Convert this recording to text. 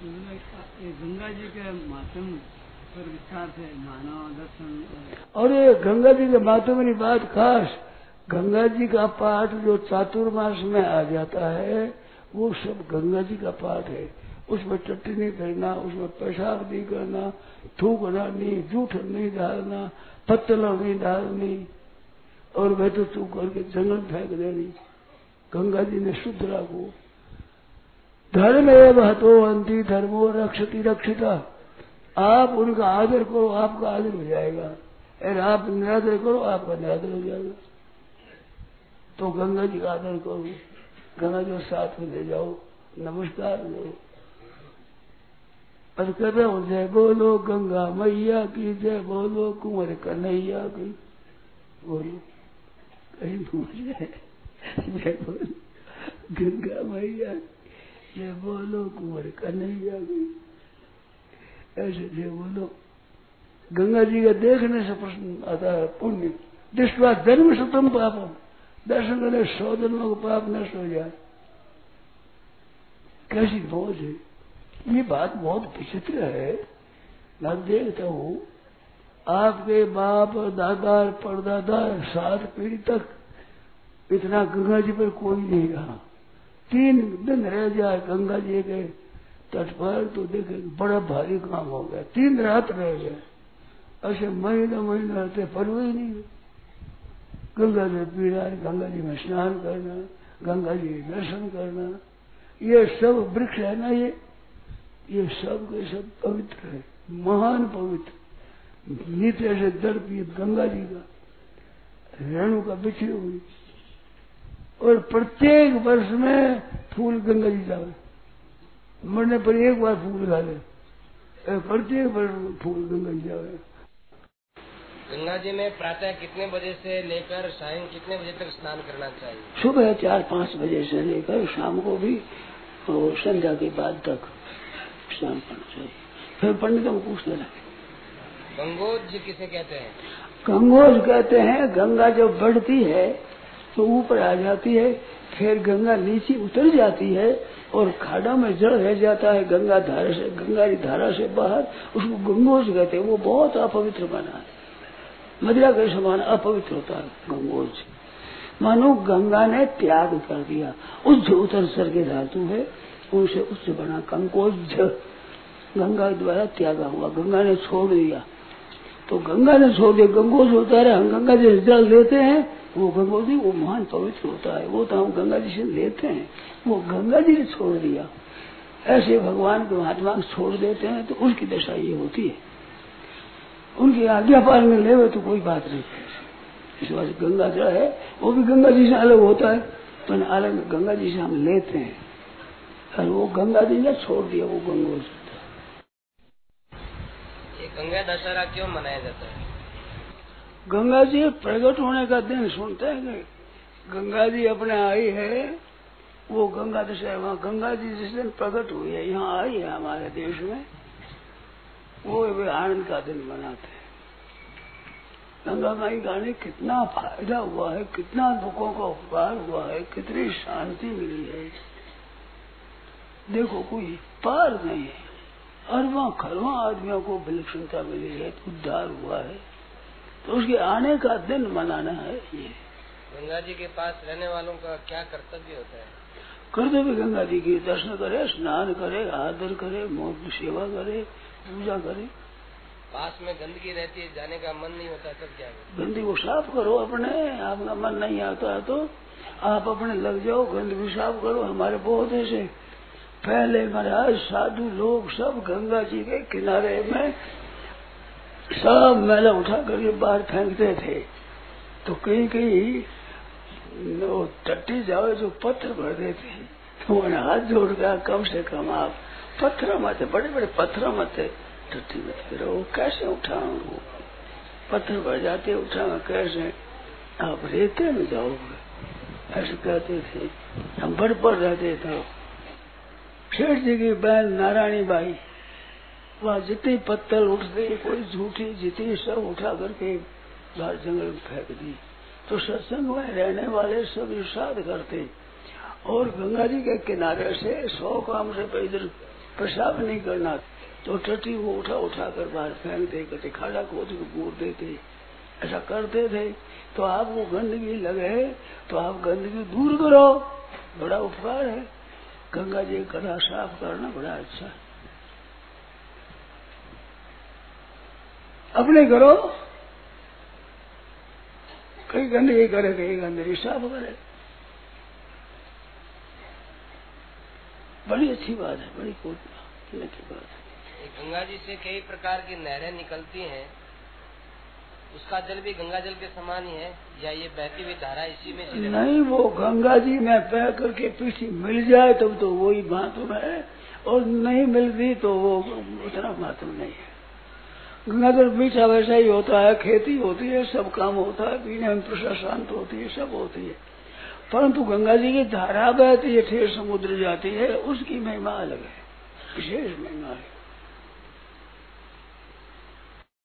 गंगा जी के माध्यम पर विस्तार से मानव दर्शन ये गंगा जी के माध्यम की बात खास, गंगा जी का पाठ जो चातुर्मास में आ जाता है, वो सब गंगा जी का पाठ है। उसमें टट्टी नहीं करना, उसमें पेशाब नहीं करना थूकना नहीं जूठ नहीं डालना, पत्तल नहीं डालनी, और वह तो तू करके जंगल फेंक देनी। गंगा जी ने शुद्ध राखो। धर्म एवं हतो अंति धर्मो रक्षति रक्षिता। आप उनका आदर करो, आपका आदर हो जाएगा। और आप निरादर करो, आपका निरादर हो जाएगा। तो गंगा जी का आदर करो। गंगा जी साथ में ले जाओ। नमस्कार करो। और कर रहा जय बोलो, गंगा मैया की जय बोलो, कुंवर कन्हैया की बोलो। कहीं भूल जाए। जय बोलो, गंगा मैया जय बोलो कुंवर कन्हैया की ऐसे जय बोलो गंगा जी का देखने से प्रश्न आता है पुण्य दृष्टवा धर्म सुतम पापम दर्शन करने सौ जन्मों का पाप नष्ट हो जाए कैसी मौज है ये बात बहुत विचित्र है मैं देखता हूँ आपके बाप दादा परदादा सात पीढ़ी तक इतना गंगा जी पर कोई नहीं रहा तीन दिन रह जाए, गंगा जी के तट पर तो देखे बड़ा भारी काम हो गया। तीन रात रह गए। ऐसे महीना महीना रहते परवे ही नहीं। गंगा जी पीना गंगा जी में स्नान करना, गंगा जी दर्शन करना। ये सब वृक्ष है ना ये? ये सब के सब पवित्र है, महान पवित्र। नित्य से दर्पित गंगा जी का, रेणु का बिछड़ी हुई और प्रत्येक वर्ष में फूल गंगा जी जावे। मरने पर एक बार फूल डाले प्रत्येक वर्ष फूल गंगा जी जावे। गंगा जी में प्रातः कितने बजे से लेकर सायं कितने बजे तक स्नान करना चाहिए? सुबह चार पाँच बजे से लेकर शाम को भी और संध्या के बाद तक स्नान करना चाहिए। फिर पंडितों को पूछ लेना गंगोज किसे कहते हैं? गंगोज कहते हैं गंगा जब बढ़ती है तो ऊपर आ जाती है, फिर गंगा नीचे उतर जाती है और खाड़ा में जल रह जाता है, गंगा धारा से, गंगा की धारा से बाहर, उसको गंगोज कहते हैं। वो बहुत अपवित्र बना है। मदिरा के समान अपवित्र होता है, गंगोज। मानो गंगा ने त्याग कर दिया। उच्च उतर सर के धातु है, उनसे उच्च बना कंकोज गंगा द्वारा त्यागा हुआ, गंगा ने छोड़ दिया। तो गंगा ने छोड़ दिया, गंगोज होता है हम गंगा जी से जल लेते हैं वो गंगोजी वो महान पवित्र होता है। वो तो हम गंगा जी से लेते हैं। वो गंगा जी ने छोड़ दिया। ऐसे भगवान के महात्मा छोड़ देते हैं तो उसकी दशा ये होती है। उनकी आज्ञा पालन ले तो कोई बात नहीं। इस बात गंगा जल है, वो भी गंगा जी से अलग होता है। तो अलग गंगा जी से हम लेते हैं। और वो गंगा जी ने छोड़ दिया, वो गंगोज ये गंगा दशहरा क्यों मनाया जाता है? गंगा जी प्रकट होने का दिन सुनते हैं गंगा जी अपने आई है, वो गंगा दशहरा वहाँ गंगा जी जिस दिन प्रकट हुई है, यहाँ आई है हमारे देश में, वो वे आनंद का दिन मनाते हैं। गंगा माई गाने कितना फ़ायदा हुआ है, कितना दुखों का उपकार हुआ है, कितनी शांति मिली है। देखो, कोई पार नहीं है। अरवा खरवा आदमियों को विलक्षणता मिली है, उद्धार हुआ है। तो उसके आने का दिन मनाना है ये। गंगा जी के पास रहने वालों का क्या कर्तव्य होता है? कर्तव्य गंगा जी की दर्शन करे स्नान करे आदर करे मोट सेवा करे पूजा करे। पास में गंदगी रहती है जाने का मन नहीं होता तब क्या गंदगी को साफ़ करो अपने आपका मन नहीं आता है तो आप अपने लग जाओ गंदगी साफ़ करो हमारे बहुत ऐसे पहले महाराज साधु लोग सब गंगा जी के किनारे में सब मैला उठा करके बाहर फेंकते थे। तो कहीं कहीं वो टट्टी जाओ जो पत्थर भर देते तो उन्हें हाथ जोड़ गया कम से कम आप पत्थर मत बड़े बड़े पत्थर मत टट्टी मत वो कैसे उठाओ वो पत्थर भर जाते उठा कैसे? आप रेते में जाओगे। ऐसे कहते थे। हम बड़ पड़ रहते थे। सेठ जी की बहन नारायणी बाई। वहाँ जितनी पत्थर उठते, कोई झूठी जितनी सब उठा करके बाहर जंगल में फेंक दी। तो सत्संग में रहने वाले सब इर्शाद करते। और गंगा जी के किनारे से सौ काम से इधर पेशाब नहीं करना। तो टट्टी को उठा उठा कर बाहर फेंक दे करते खाड़ा खोद के बूर देते। ऐसा करते थे। तो आपको गंदगी लगे तो आप गंदगी दूर करो। बड़ा उपकार है। गंगा जी कदा साफ़ करना बड़ा अच्छा है। अपने करो। कई गंदगी करे कई गंदगी साफ़ करे। बड़ी अच्छी बात है बड़ी कोटना की बात है। गंगा जी से कई प्रकार की नहरें निकलती हैं। उसका जल भी गंगा जल के समान ही है या ये बहती हुई धारा इसी में नहीं वो गंगा जी में बह करके पीछे मिल जाए तब तो वही महत्व है। और नहीं मिलती तो वो उतना महत्व नहीं है। जल मीठा वैसा ही होता है, खेती होती है, सब काम होता है, पीने में प्रसा शांत होती है, सब होती है। परंतु गंगा जी की धारा बहती है, ठेर समुद्र जाती है, उसकी महिमा अलग है, विशेष महिमा है।